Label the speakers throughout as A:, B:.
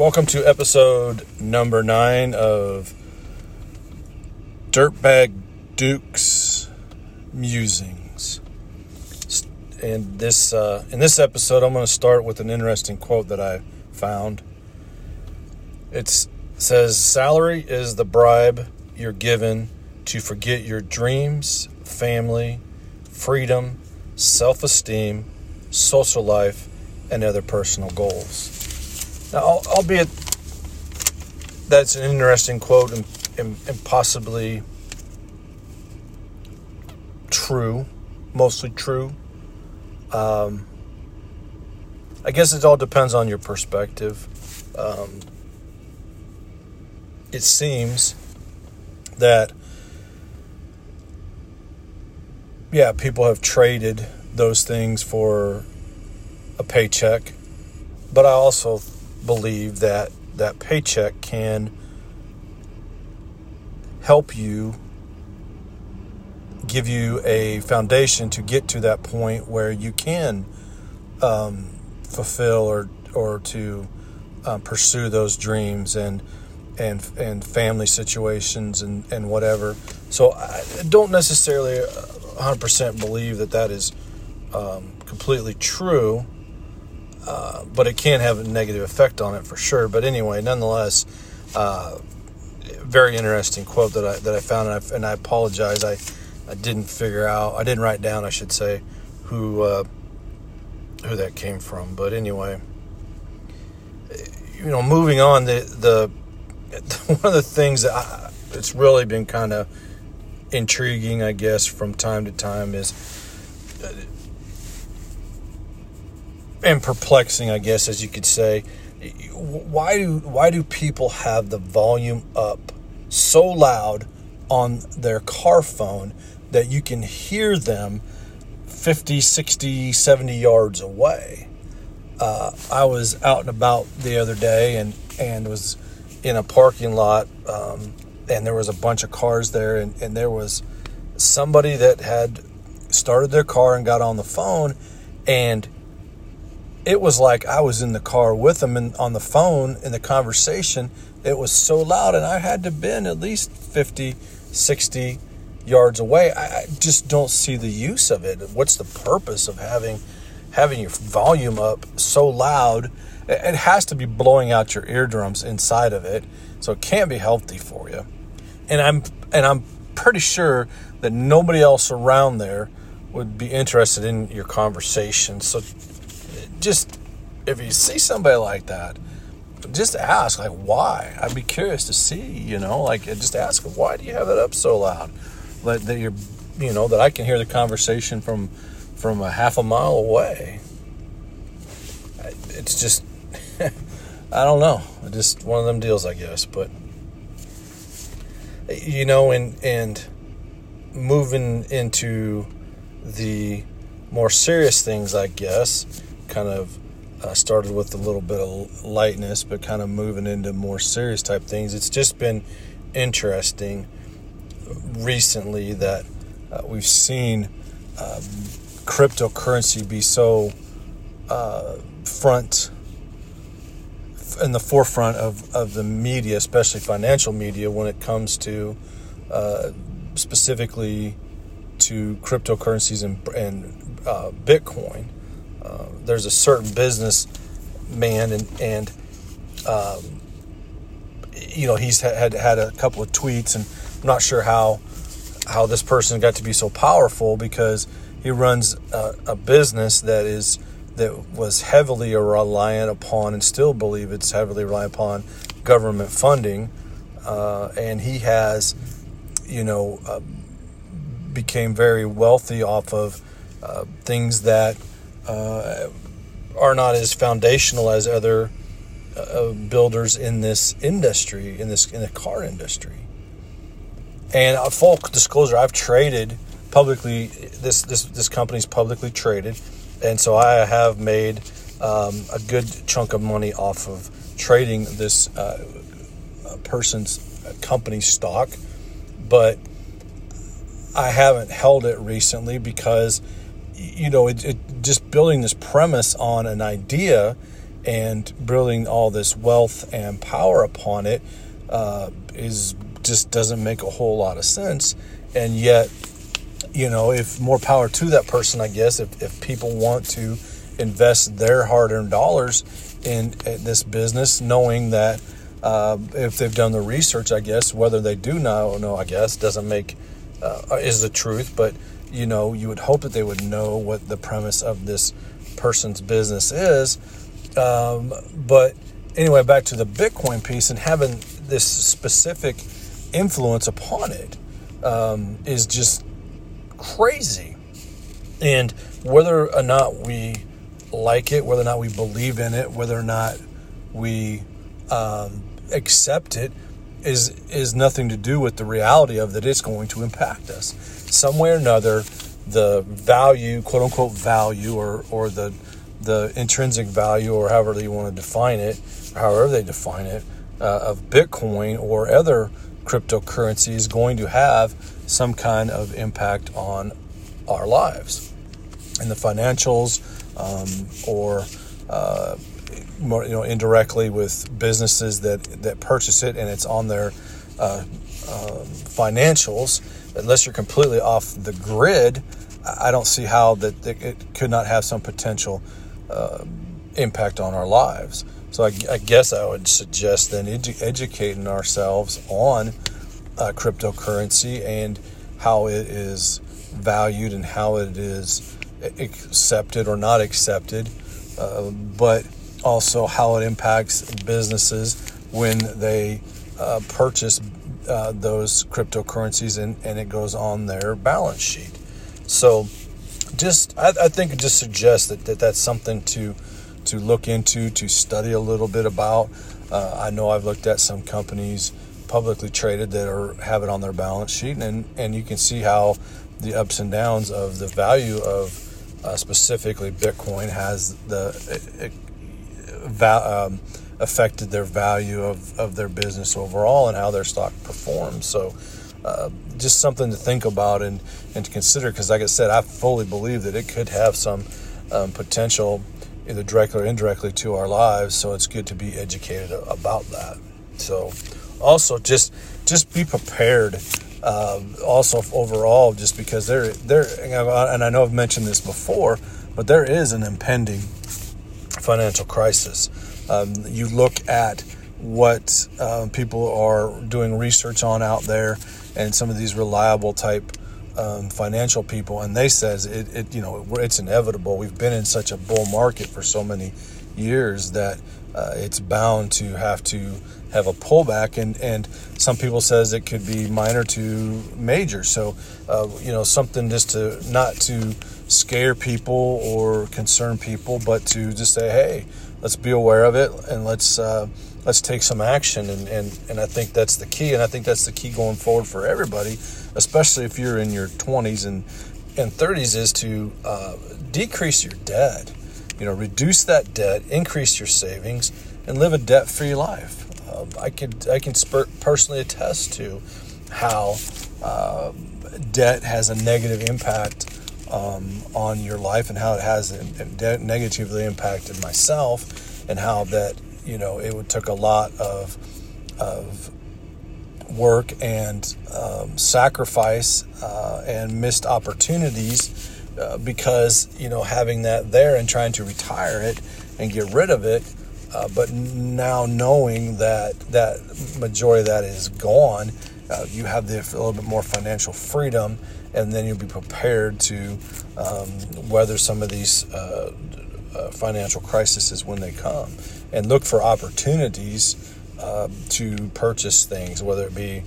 A: welcome to episode number nine of Dirtbag Duke's Musings. And this uh, in this episode, I'm going to start with an interesting quote that I found. It says, "Salary is the bribe you're given to forget your dreams, family, freedom, self-esteem, social life, and other personal goals." Now, albeit that's an interesting quote and, and, and possibly true, mostly true. Um, I guess it all depends on your perspective. Um, it seems that, yeah, people have traded those things for a paycheck, but I also believe that that paycheck can help you give you a foundation to get to that point where you can um, fulfill or or to uh, pursue those dreams and and and family situations and and whatever. So I don't necessarily 100% believe that that is um, completely true. Uh, but it can have a negative effect on it for sure. But anyway, nonetheless, uh, very interesting quote that I that I found, and I, and I apologize. I I didn't figure out. I didn't write down. I should say who uh, who that came from. But anyway, you know, moving on. The the one of the things that I, it's really been kind of intriguing, I guess, from time to time is and perplexing, I guess, as you could say. Why do why do people have the volume up so loud on their car phone that you can hear them 50, 60, 70 yards away? Uh, I was out and about the other day and, and was in a parking lot, um, and there was a bunch of cars there, and, and there was somebody that had started their car and got on the phone and it was like I was in the car with them and on the phone in the conversation. It was so loud, and I had to been at least 50, 60 yards away. I, just don't see the use of it. What's the purpose of having having your volume up so loud? It has to be blowing out your eardrums inside of it, so it can't be healthy for you. And I'm and I'm pretty sure that nobody else around there would be interested in your conversation. So just if you see somebody like that, just ask like why. I'd be curious to see, you know, like just ask why do you have it up so loud, that, that you're, you know, that I can hear the conversation from from a half a mile away. It's just, I don't know, just one of them deals, I guess. But you know, and and moving into the more serious things, I guess kind of uh, started with a little bit of lightness, but kind of moving into more serious type things. It's just been interesting recently that uh, we've seen uh, cryptocurrency be so uh, front in the forefront of, of the media, especially financial media, when it comes to uh, specifically to cryptocurrencies and, and uh, Bitcoin. Uh, there's a certain business man and and um, you know he's had had a couple of tweets and I'm not sure how how this person got to be so powerful because he runs a, a business that is that was heavily reliant upon and still believe it's heavily reliant upon government funding. Uh, and he has you know uh, became very wealthy off of uh, things that uh, are not as foundational as other uh, builders in this industry, in this in the car industry. And uh, full disclosure, I've traded publicly. This this this company's publicly traded, and so I have made um, a good chunk of money off of trading this uh, person's company stock, but I haven't held it recently because you know, it, it, just building this premise on an idea and building all this wealth and power upon it uh, is just doesn't make a whole lot of sense. And yet, you know, if more power to that person, I guess, if, if people want to invest their hard earned dollars in, in, this business, knowing that uh, if they've done the research, I guess, whether they do know, no, I guess, doesn't make, uh, is the truth, but, you know, you would hope that they would know what the premise of this person's business is. Um, but anyway, back to the Bitcoin piece and having this specific influence upon it um, is just crazy. And whether or not we like it, whether or not we believe in it, whether or not we um, accept it, is is nothing to do with the reality of that it's going to impact us some way or another. The value, quote unquote, value, or or the the intrinsic value, or however you want to define it, however they define it, uh, of Bitcoin or other cryptocurrency is going to have some kind of impact on our lives and the financials um, or uh, more, you know indirectly with businesses that that purchase it and it's on their uh, uh, financials unless you're completely off the grid I don't see how that it could not have some potential uh, impact on our lives. So I, I, guess I would suggest then edu- educating ourselves on uh, cryptocurrency and how it is valued and how it is accepted or not accepted, uh, but also how it impacts businesses when they uh, purchase uh, those cryptocurrencies and, and it goes on their balance sheet. So, just I, I think it just suggests that, that that's something to to look into, to study a little bit about. Uh, I know I've looked at some companies publicly traded that are have it on their balance sheet, and and you can see how the ups and downs of the value of uh, specifically Bitcoin has the it, um, affected their value of, of their business overall and how their stock performs. So, uh, just something to think about and, and to consider because, like I said, I fully believe that it could have some um, potential, either directly or indirectly, to our lives. So, it's good to be educated about that. So, also just just be prepared um, also overall, just because there, there, and I know I've mentioned this before, but there is an impending financial crisis. Um, you look at what uh, people are doing research on out there, and some of these reliable type um, financial people, and they says it, it, you know, it's inevitable. We've been in such a bull market for so many years that uh, it's bound to have to have a pullback and and some people says it could be minor to major so uh, you know something just to not to scare people or concern people but to just say hey let's be aware of it and let's uh, let's take some action. And, and and I think that's the key and I think that's the key going forward for everybody especially if you're in your 20s and and 30s is to uh, decrease your debt. You know reduce that debt increase your savings and live a debt-free life. Um, I could I can personally attest to how uh, debt has a negative impact um, on your life and how it has negatively impacted myself and how that you know it took a lot of of work and um, sacrifice uh, and missed opportunities uh, because you know having that there and trying to retire it and get rid of it uh, but now knowing that that majority of that is gone, uh, you have the, a little bit more financial freedom, and then you'll be prepared to um, weather some of these uh, uh financial crises when they come, and look for opportunities um, to purchase things, whether it be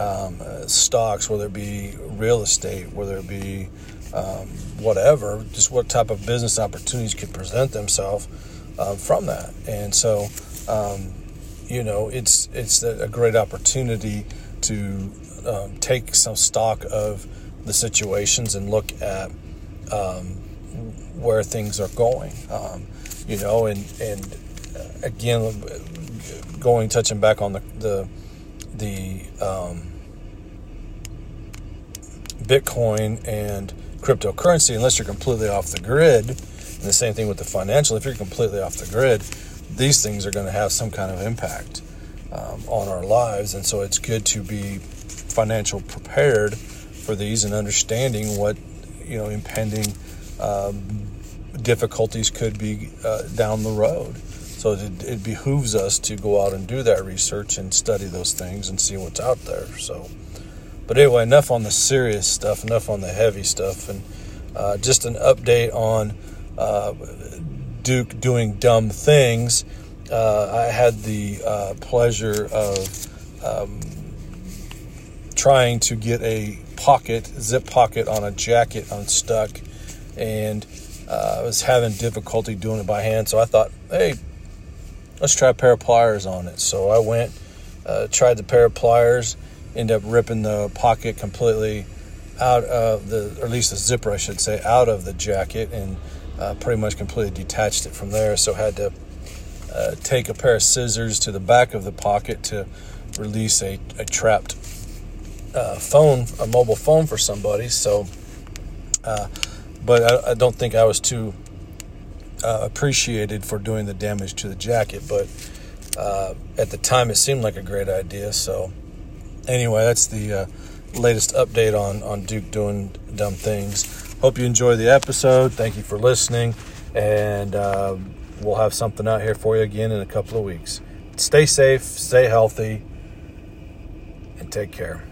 A: um, stocks, whether it be real estate, whether it be um, whatever, just what type of business opportunities could present themselves uh, from that. And so, um, you know, it's it's a great opportunity to um, take some stock of the situations and look at um, where things are going. Um, you know, and and uh, again, going touching back on the the the um, Bitcoin and cryptocurrency, unless you're completely off the grid and the same thing with the financial. If you're completely off the grid, these things are going to have some kind of impact um, on our lives, and so it's good to be financial prepared for these and understanding what you know impending um, difficulties could be uh, down the road. So it, it, behooves us to go out and do that research and study those things and see what's out there. So, but anyway, enough on the serious stuff, enough on the heavy stuff, and uh, just an update on uh, Duke doing dumb things. Uh, I had the uh, pleasure of um, trying to get a pocket, zip pocket on a jacket unstuck, and uh, I was having difficulty doing it by hand. So I thought, hey, let's try a pair of pliers on it. So I went, uh, tried the pair of pliers, ended up ripping the pocket completely out of the, or at least the zipper, I should say, out of the jacket, and uh, pretty much completely detached it from there. So I had to uh, take a pair of scissors to the back of the pocket to release a, a trapped uh, phone, a mobile phone for somebody. So, uh, but I, I, don't think I was too uh, appreciated for doing the damage to the jacket. But uh, at the time, it seemed like a great idea. So, anyway, that's the latest update on on Duke doing dumb things. Hope you enjoy the episode. Thank you for listening, and uh, we'll have something out here for you again in a couple of weeks. Stay safe, stay healthy, and take care.